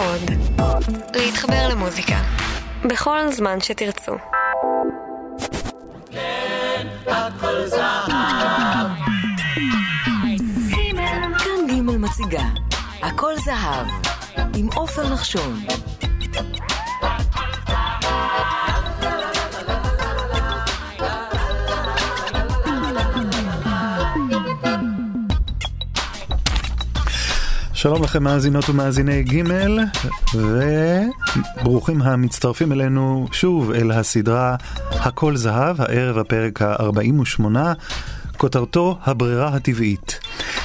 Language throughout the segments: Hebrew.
עוד. להתחבר למוזיקה. בכל זמן שתרצו. כן, הכל זהב. כאן ג' מציגה, הכל זהב, עם עופר נחשון. שלום לכם מאזינות ומאזיני ג' וברוכים המצטרפים אלינו שוב אל הסדרה הכל זהב, הערב הפרק ה-48, כותרתו הברירה הטבעית.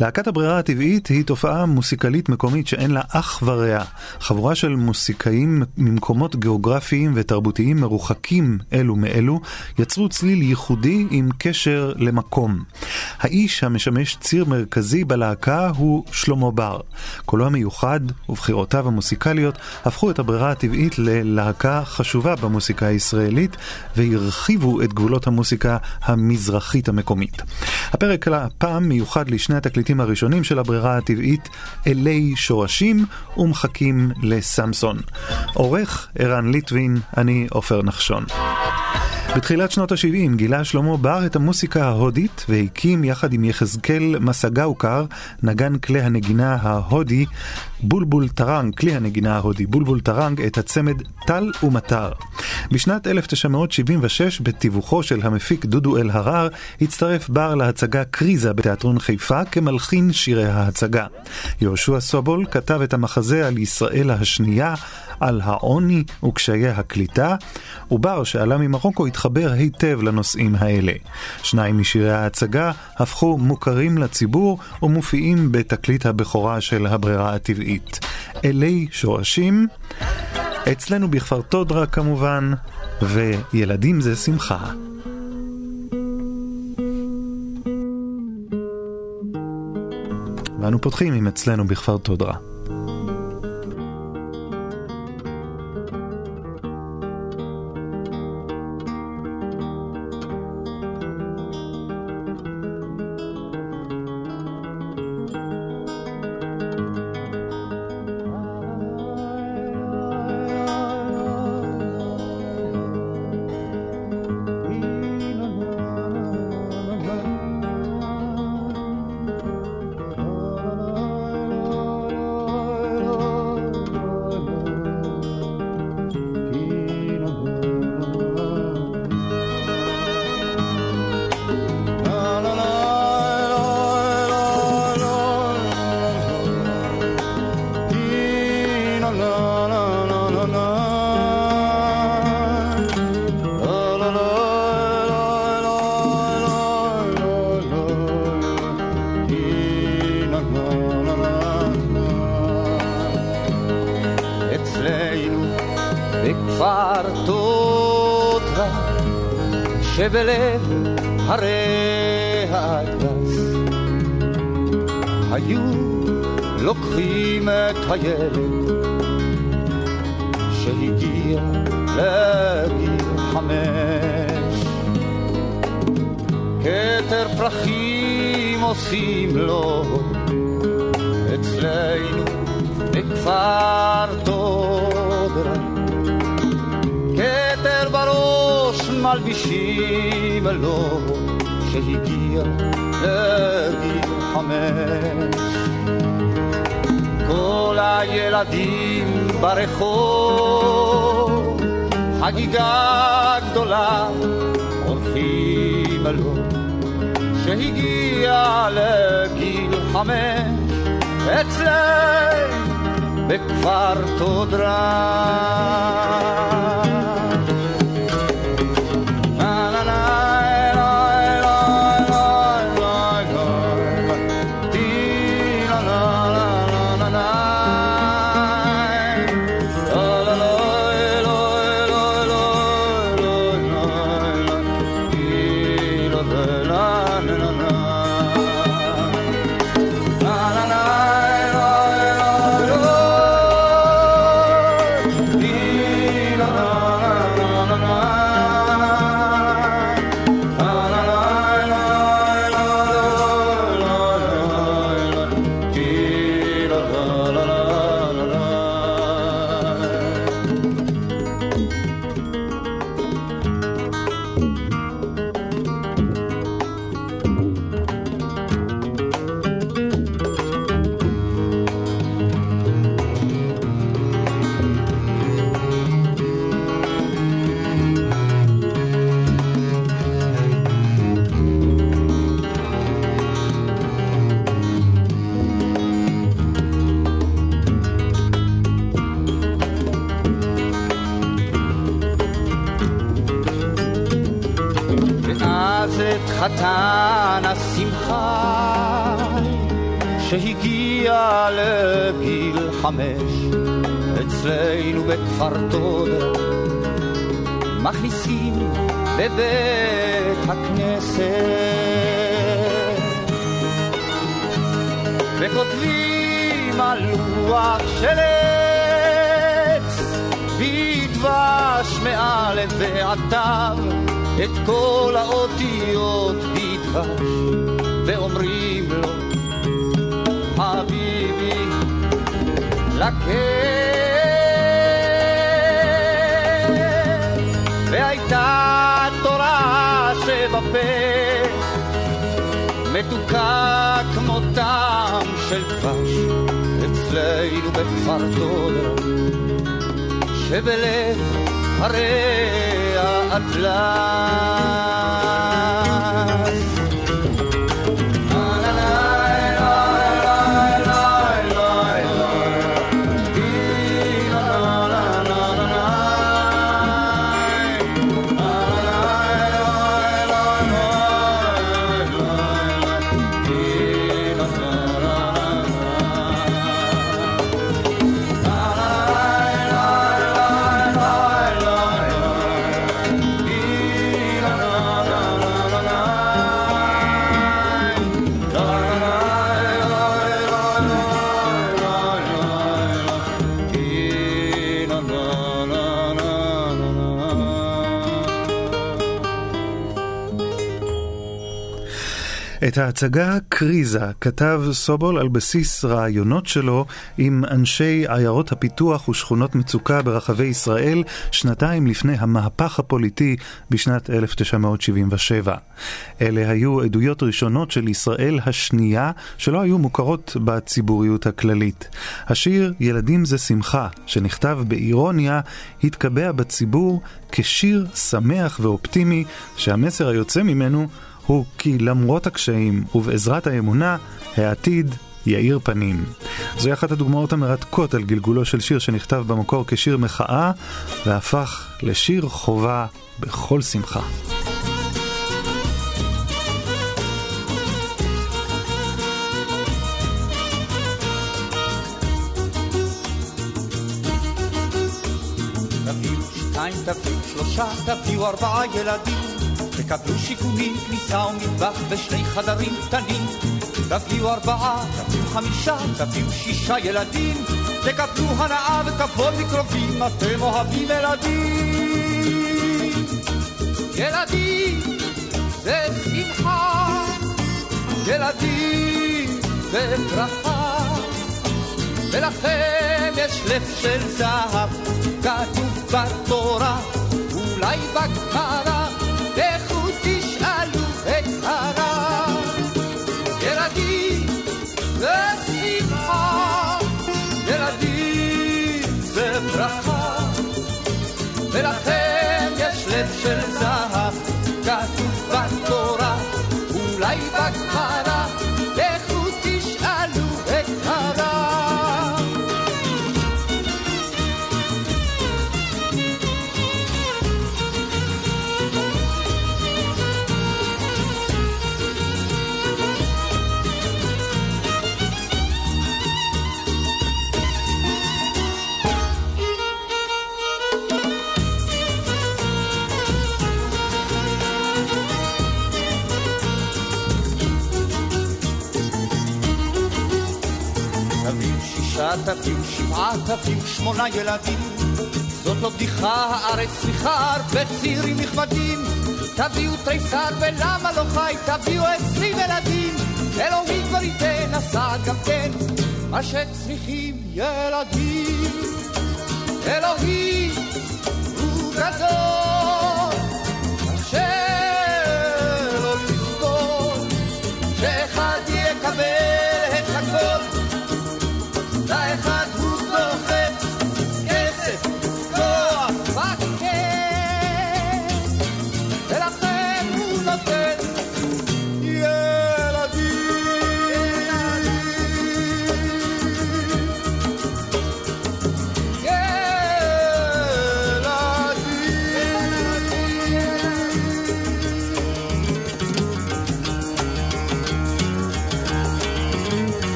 להקת הברירה הטבעית היא תופעה מוסיקלית מקומית שאין לה אח ורע. חבורה של מוסיקאים ממקומות גיאוגרפיים ותרבותיים מרוחקים אלו מאלו, יצרו צליל ייחודי עם קשר למקום. האיש המשמש ציר מרכזי בלהקה הוא שלמה בר. קולו המיוחד ובחירותיו המוסיקליות הפכו את הברירה הטבעית ללהקה חשובה במוסיקה הישראלית והרחיבו את גבולות המוסיקה המזרחית המקומית. הפרק הפעם מיוחד לשני התקליטים הראשונים של הברירה הטבעית, אלי שורשים ומחכים לסמסון. עורך ערן ליטווין, אני עופר נחשון. בתחילת שנות ה-70 גילה שלמה בר את המוסיקה ההודית והקים יחד עם יחזקאל מסגאוקר, נגן כלי הנגינה ההודי, בולבול טרנג, כלי הנגינה ההודי, בולבול טרנג, את הצמד טל ומטר. בשנת 1976, בתיווכו של המפיק דודו אלהרר, הצטרף בר להצגה קריזה בתיאטרון חיפה כמלחין שירי ההצגה. יהושע סובול כתב את המחזה על ישראל השנייה, על העוני וקשיי הקליטה, ובר שעלה ממרוקו התחבר היטב לנושאים האלה. שניים משירי ההצגה הפכו מוכרים לציבור ומופיעים בתקליט הבכורה של הברירה הטבעית. אלי שורשים, אצלנו בכפר תודרה כמובן, וילדים זה שמחה. ואנו פותחים עם אצלנו בכפר תודרה. שבלב הרי הגס היו לוקחים את הילד שהגיע לגיל חמש. כתר פרחים עושים לו אצלנו בכפר תודרה מלבישים לו שהגיע לגיל חמש. כל הילדים ברחוב חגיגה גדולה עורכים לו שהגיע לגיל חמש. אצלנו בכפר תודרה תודה מכניסים בבית הכנסת וכותבים על לוח של עץ בדבש מאלף תו את כל האותיות בדבש, ואומרים לו, חביבי, לקט. מתוקה כמו טעם של דבש, אצלנו בכפר תודה, שבלב הרי האטלס. את ההצגה קריזה כתב סובול על בסיס רעיונות שלו עם אנשי עיירות הפיתוח ושכונות מצוקה ברחבי ישראל שנתיים לפני המהפך הפוליטי בשנת 1977. אלה היו עדויות ראשונות של ישראל השנייה שלא היו מוכרות בציבוריות הכללית. השיר "ילדים זה שמחה", שנכתב באירוניה, התקבע בציבור כשיר שמח ואופטימי שהמסר היוצא ממנו הוא כי למרות הקשיים ובעזרת האמונה, העתיד יאיר פנים. זוהי אחת הדוגמאות המרתקות על גלגולו של שיר שנכתב במקור כשיר מחאה, והפך לשיר חובה בכל שמחה. תביאו שלושה, תביאו ארבעה ילדים תקבלו שיכונים, כניסה ומטבח ושני חדרים קטנים. תביאו ארבעה, תביאו חמישה, תביאו שישה ילדים. תקבלו הנאה וכבוד מקרובים, אתם אוהבים ילדים. ילדים זה שמחה, ילדים זה ברכה. ולכם יש לב של זהב, כתוב בתורה, אולי בגמרא. תביאו שבעה, תביאו שמונה ילדים. זאת לא בדיחה, הארץ צריכה הרבה צעירים נכבדים. תביאו תריסר ולמה לא חי, תביאו עשרים ילדים. אלוהים כבר ייתן, עשה גם כן מה שצריכים ילדים. אלוהים הוא גדול, קשה לו לסבול, שאחד יקבל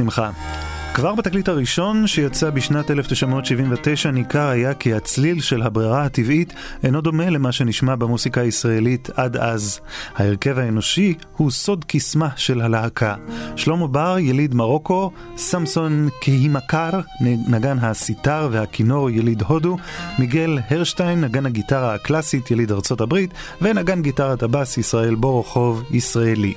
ילדים זה שמחה. כבר בתקליט הראשון שיצא בשנת 1979 ניכר היה כי הצליל של הברירה הטבעית אינו דומה למה שנשמע במוסיקה הישראלית עד אז. ההרכב האנושי הוא סוד קסמה של הלהקה. שלמה בר, יליד מרוקו, סמסון קהימקר, נגן הסיטר והכינור יליד הודו, מיגל הרשטיין, נגן הגיטרה הקלאסית יליד ארצות הברית, ונגן גיטרת הבאס ישראל בורוכוב, ישראלי.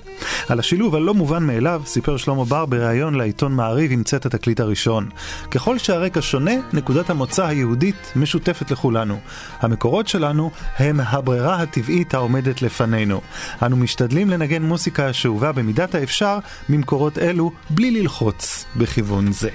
על השילוב הלא מובן מאליו סיפר שלמה בר בריאיון לעיתון מעריב עם צאת התקליט הראשון. ככל שהרקע שונה, נקודת המוצא היהודית משותפת לכולנו. המקורות שלנו הם הברירה הטבעית העומדת לפנינו. אנו משתדלים לנגן מוסיקה שאובה במידת האפשר ממקורות אלו בלי ללחוץ בכיוון זה.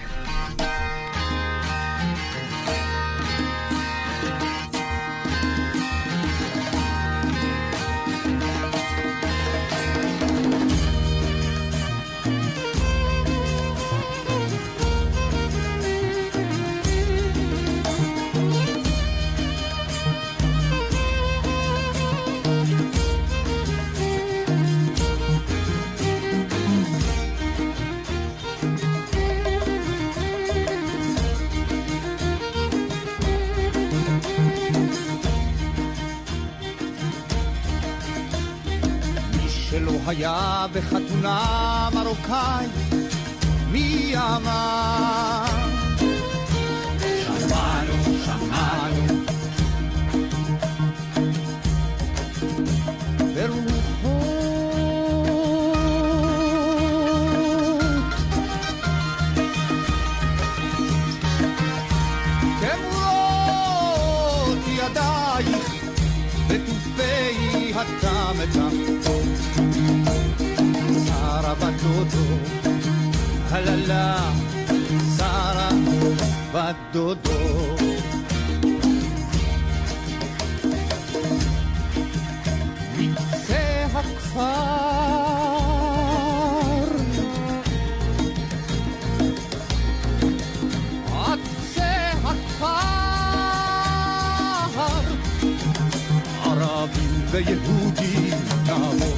ערבים ויהודים נעבור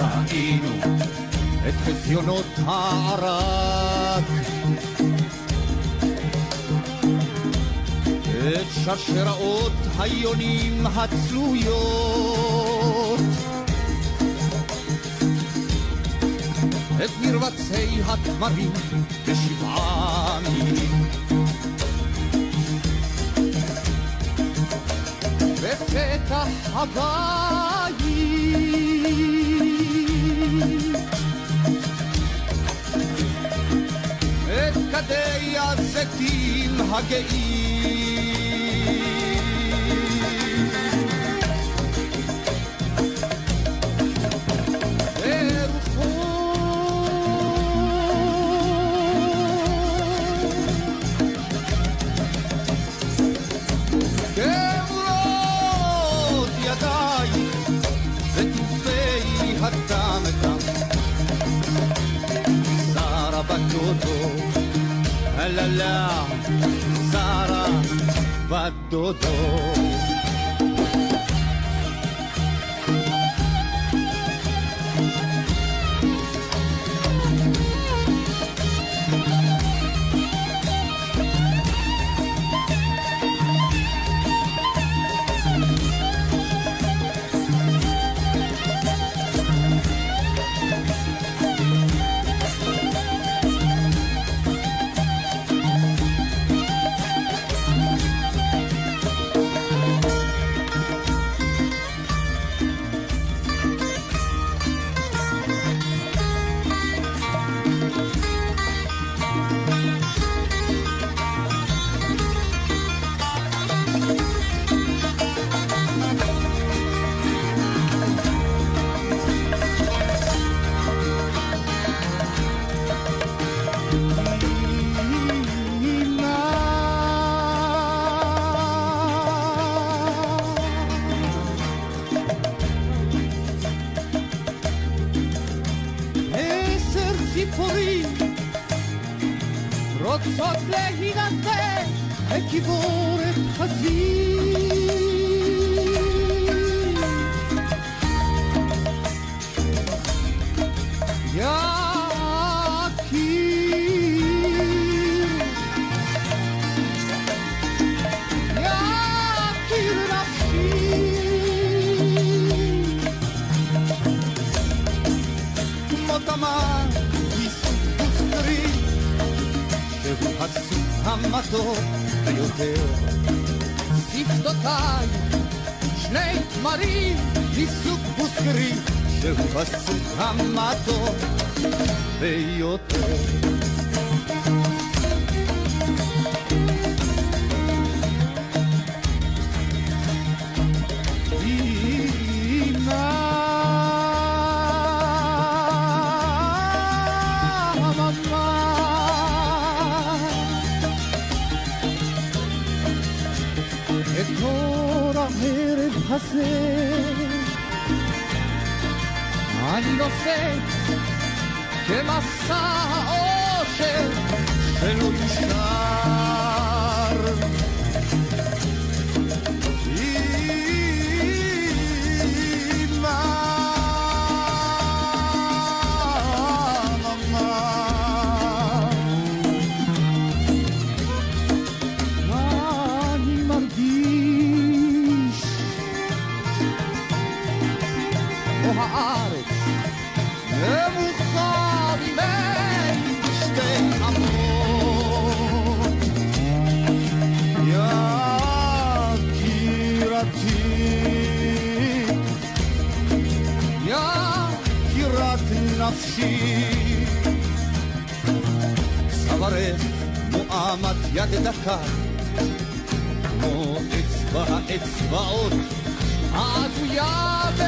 ראינו את חזיונות הערק. את שרשראות היונים הצלויות. את מרבצי התמרים בשבעה מילים. feta Havaí. Et kadei azetim hagei Sarah, Sarah, Sarah, Sarah, Sarah, Sarah, Sarah, Sarah, Sarah, שפתותיי, שני תמרים מסוג בוסקרי, שהוא הסוג המתוק ביותר. הזה אני נושא כמסע האושר שלא יושר מעמד יד דקה, כמו אצבע האצבעות, העגויה ברצועות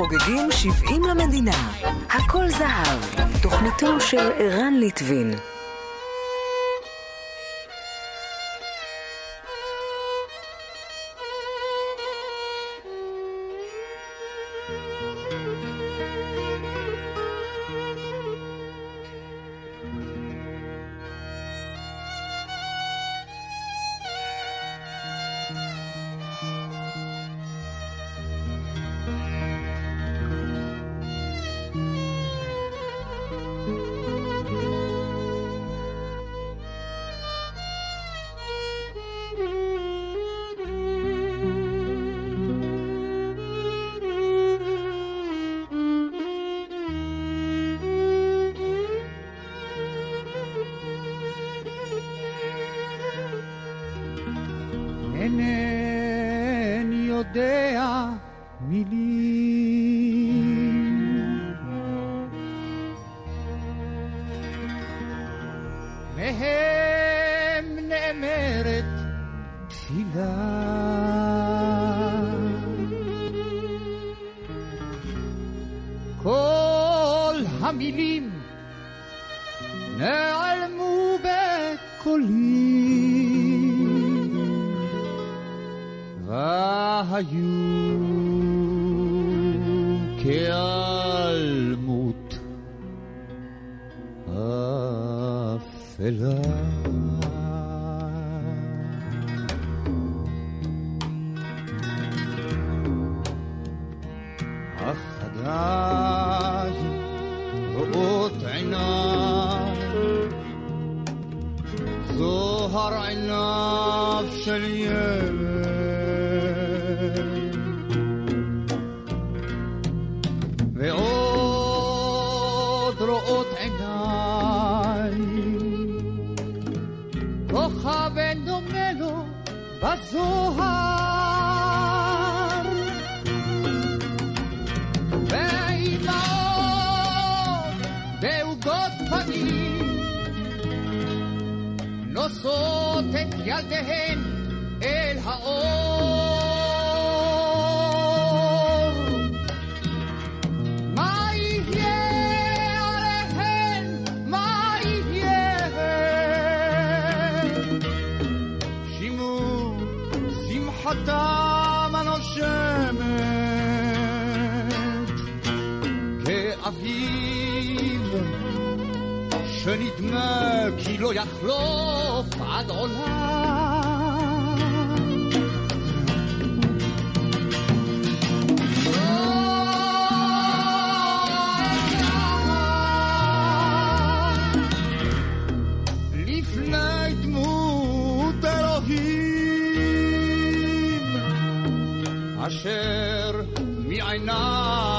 חוגגים 70 למדינה. הכל זהב. תוכניתו של ערן ליטבין. verdad. Share mi Name.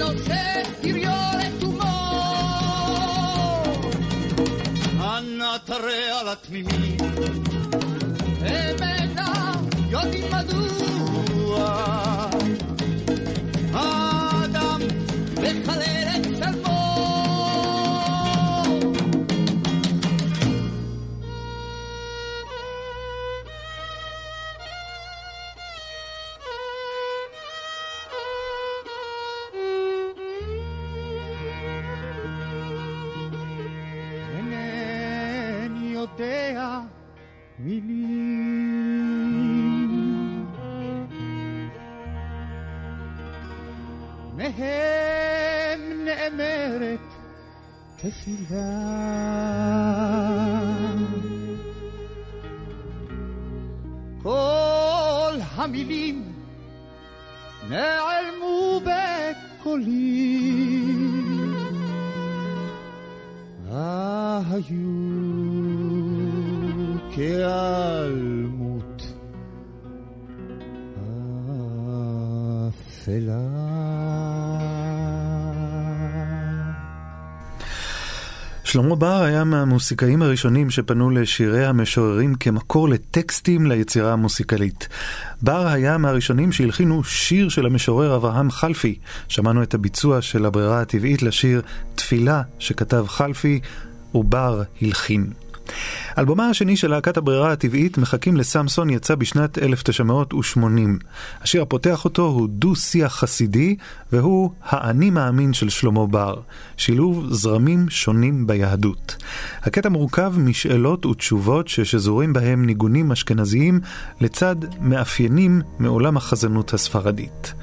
noche sirvió de tumor. Anna treala tmimi, emena yodimadua. בר היה מהמוסיקאים הראשונים שפנו לשירי המשוררים כמקור לטקסטים ליצירה המוסיקלית. בר היה מהראשונים שהלחינו שיר של המשורר אברהם חלפי. שמענו את הביצוע של הברירה הטבעית לשיר תפילה שכתב חלפי ובר הלחין. אלבומה השני של להקת הברירה הטבעית, מחכים לסמסון, יצא בשנת 1980. השיר הפותח אותו הוא דו-שיח חסידי, והוא האני מאמין של שלמה בר. שילוב זרמים שונים ביהדות. הקטע מורכב משאלות ותשובות ששזורים בהם ניגונים אשכנזיים לצד מאפיינים מעולם החזנות הספרדית.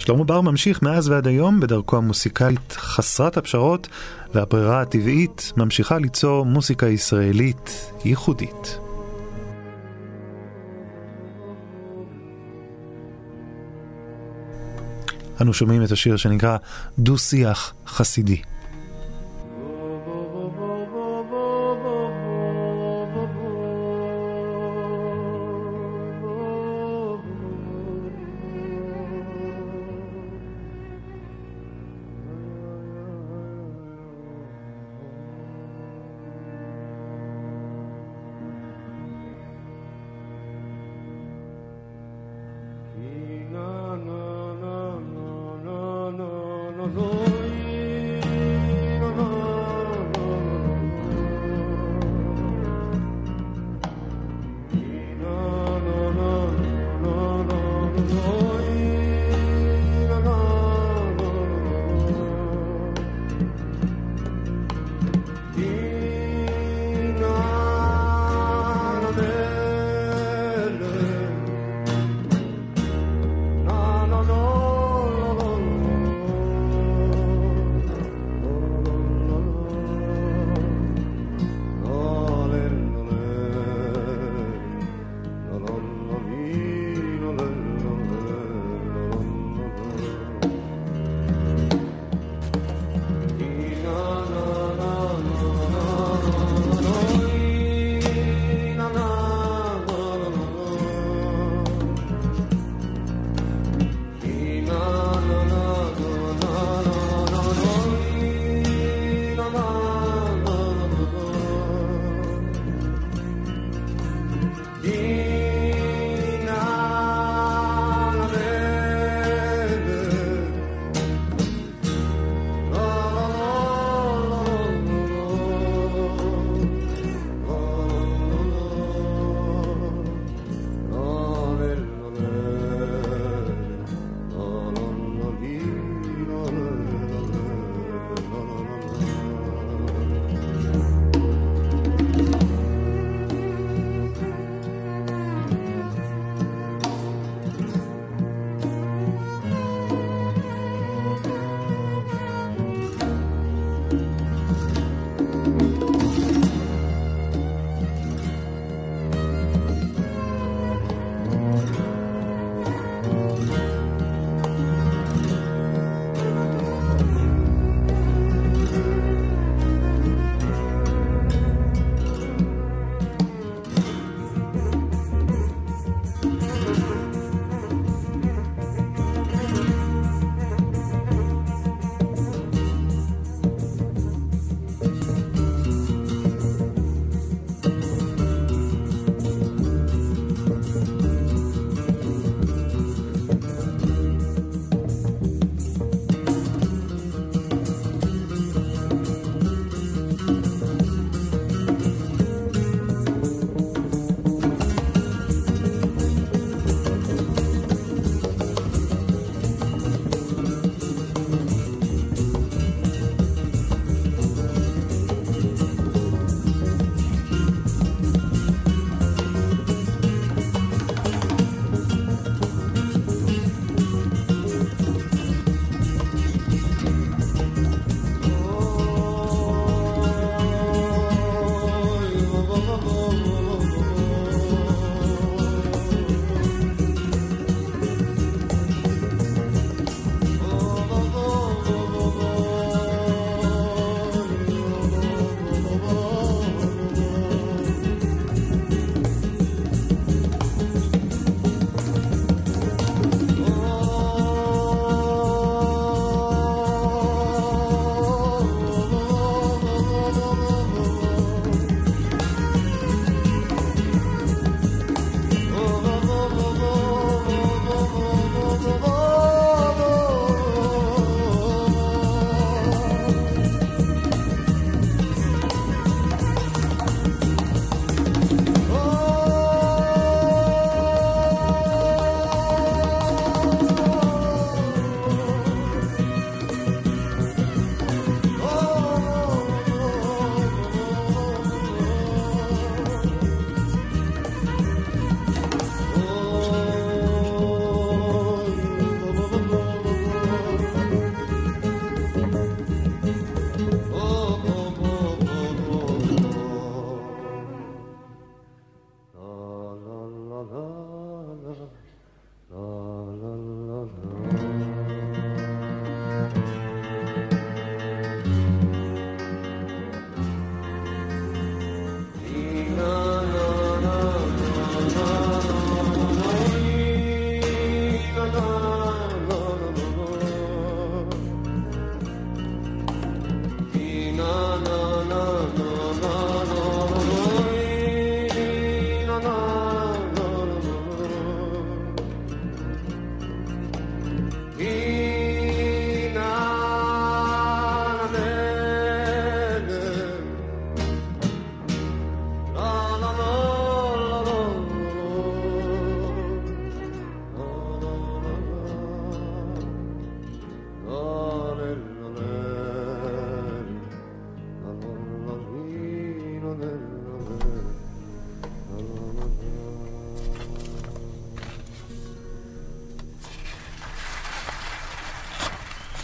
שלמה בר ממשיך מאז ועד היום בדרכו המוסיקלית חסרת הפשרות, והברירה הטבעית ממשיכה ליצור מוסיקה ישראלית ייחודית. אנו שומעים את השיר שנקרא דו-שיח חסידי.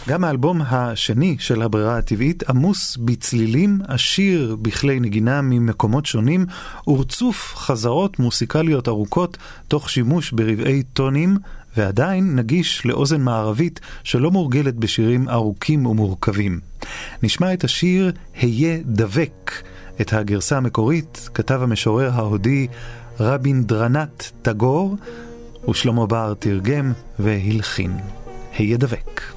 גם האלבום השני של הברירה הטבעית עמוס בצלילים, עשיר בכלי נגינה ממקומות שונים, ורצוף חזרות מוסיקליות ארוכות, תוך שימוש ברבעי טונים, ועדיין נגיש לאוזן מערבית שלא מורגלת בשירים ארוכים ומורכבים. נשמע את השיר "היה דבק". את הגרסה המקורית כתב המשורר ההודי רבינדרנת טגור, ושלמה בר תרגם והלחין. היה דבק.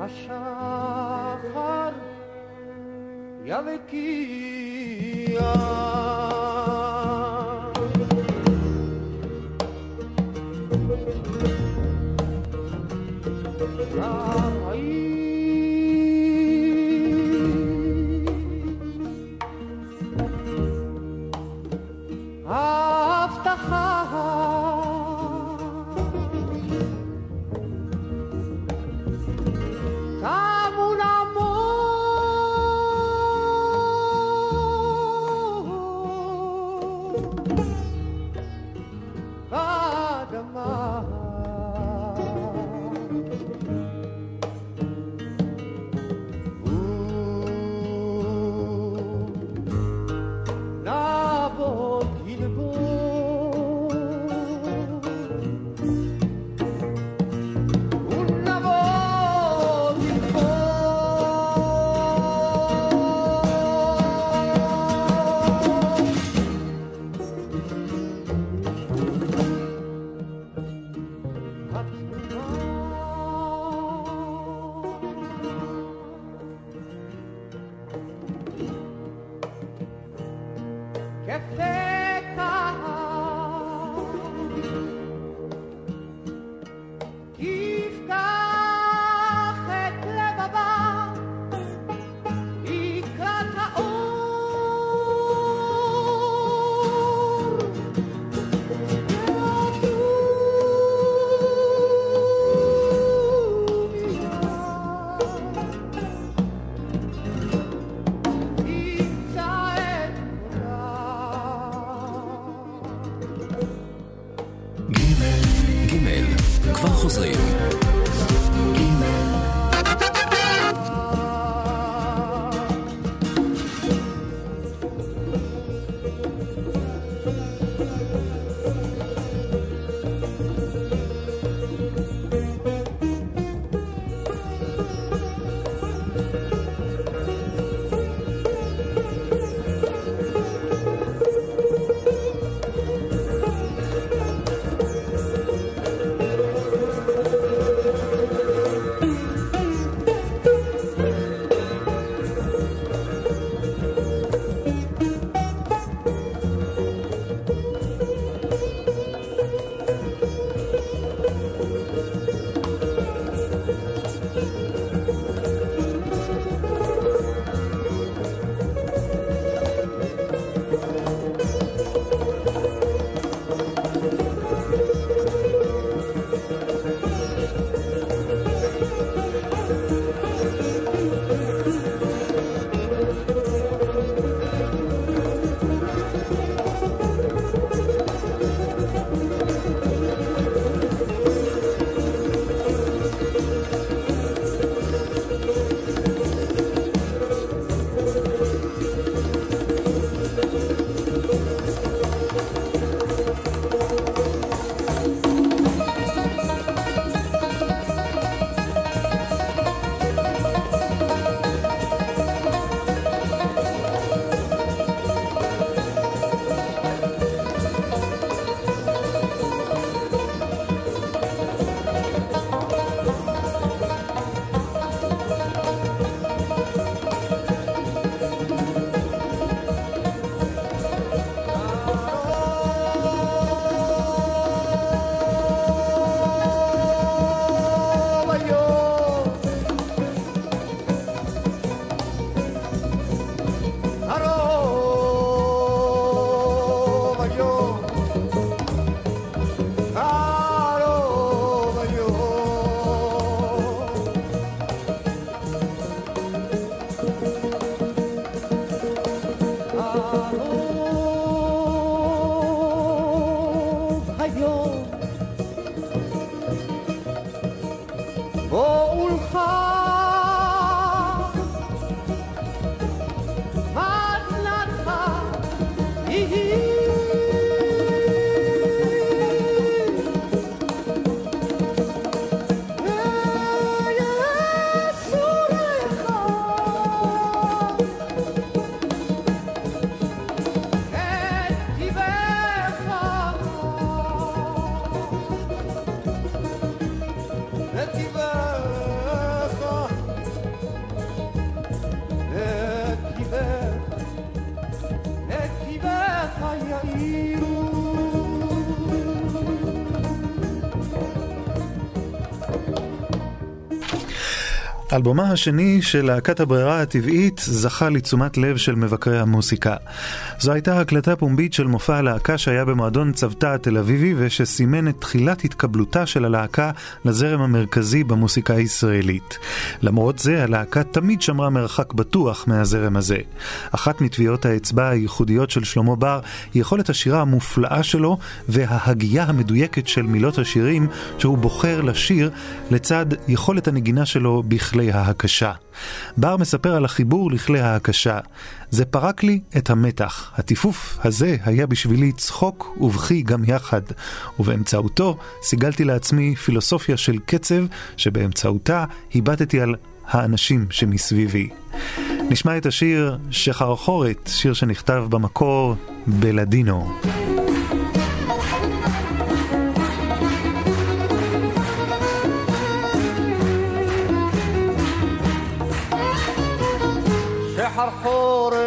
השחר יבקי אלבומה השני של להקת הברירה הטבעית זכה לתשומת לב של מבקרי המוסיקה. זו הייתה הקלטה פומבית של מופע הלהקה שהיה במועדון צוותא התל אביבי ושסימן את תחילת התקבלותה של הלהקה לזרם המרכזי במוסיקה הישראלית. למרות זה, הלהקה תמיד שמרה מרחק בטוח מהזרם הזה. אחת מטביעות האצבע הייחודיות של שלמה בר היא יכולת השירה המופלאה שלו וההגייה המדויקת של מילות השירים שהוא בוחר לשיר לצד יכולת הנגינה שלו בכלי ההקשה. בר מספר על החיבור לכלי ההקשה. זה פרק לי את המתח. הטיפוף הזה היה בשבילי צחוק ובכי גם יחד, ובאמצעותו סיגלתי לעצמי פילוסופיה של קצב, שבאמצעותה הבטתי על האנשים שמסביבי. נשמע את השיר שחרחורת, שיר שנכתב במקור בלדינו. שחרחורת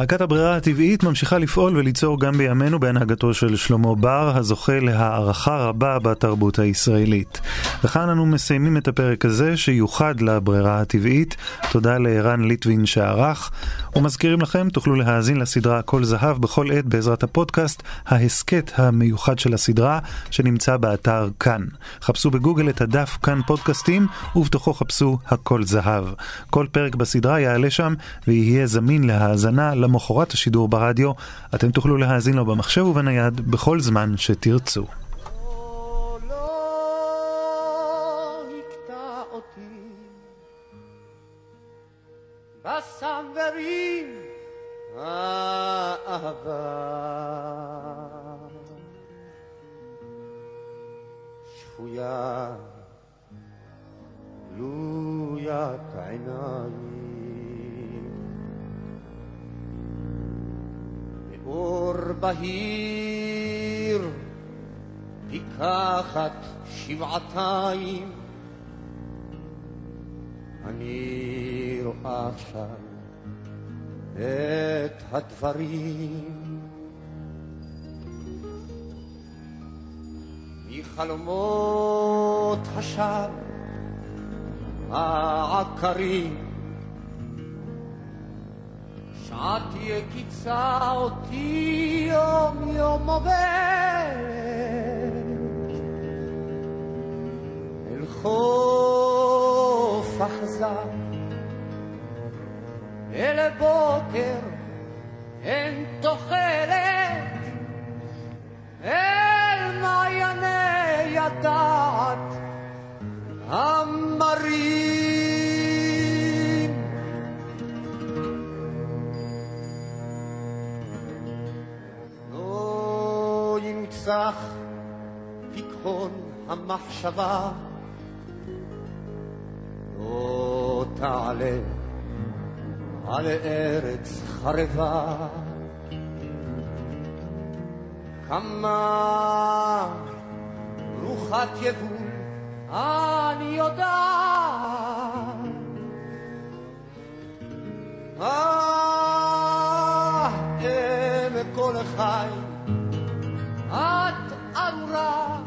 להקת הברירה הטבעית ממשיכה לפעול וליצור גם בימינו בהנהגתו של שלמה בר, הזוכה להערכה רבה בתרבות הישראלית. וכאן אנו מסיימים את הפרק הזה, שיוחד לברירה הטבעית. תודה לערן ליטבין שערך, ומזכירים לכם, תוכלו להאזין לסדרה כל זהב בכל עת בעזרת הפודקאסט, ההסכת המיוחד של הסדרה, שנמצא באתר כאן. חפשו בגוגל את הדף כאן פודקאסטים, ובתוכו חפשו הכל זהב. כל פרק בסדרה יעלה שם, ויהיה זמין להאזנה למחרת השידור ברדיו. אתם תוכלו להאזין לו במחשב ובנייד בכל זמן שתרצו. לא בסמברים האהבה שפויה גלוית עיניים באור בהיר פיקחת שבעתיים. אני רואה עכשיו את הדברים. מחלומות השווא העקרים שעת יקיצה אותי יום יום עובר אל חוף אכזר אל בוקר אין תוחלת אל מעייני הדעת המרים ינצח פיקחון המחשבה. לא תעלה על ארץ חרבה. כמה רוחת יבול אני יודעת. אה, אם כל חי את אמרה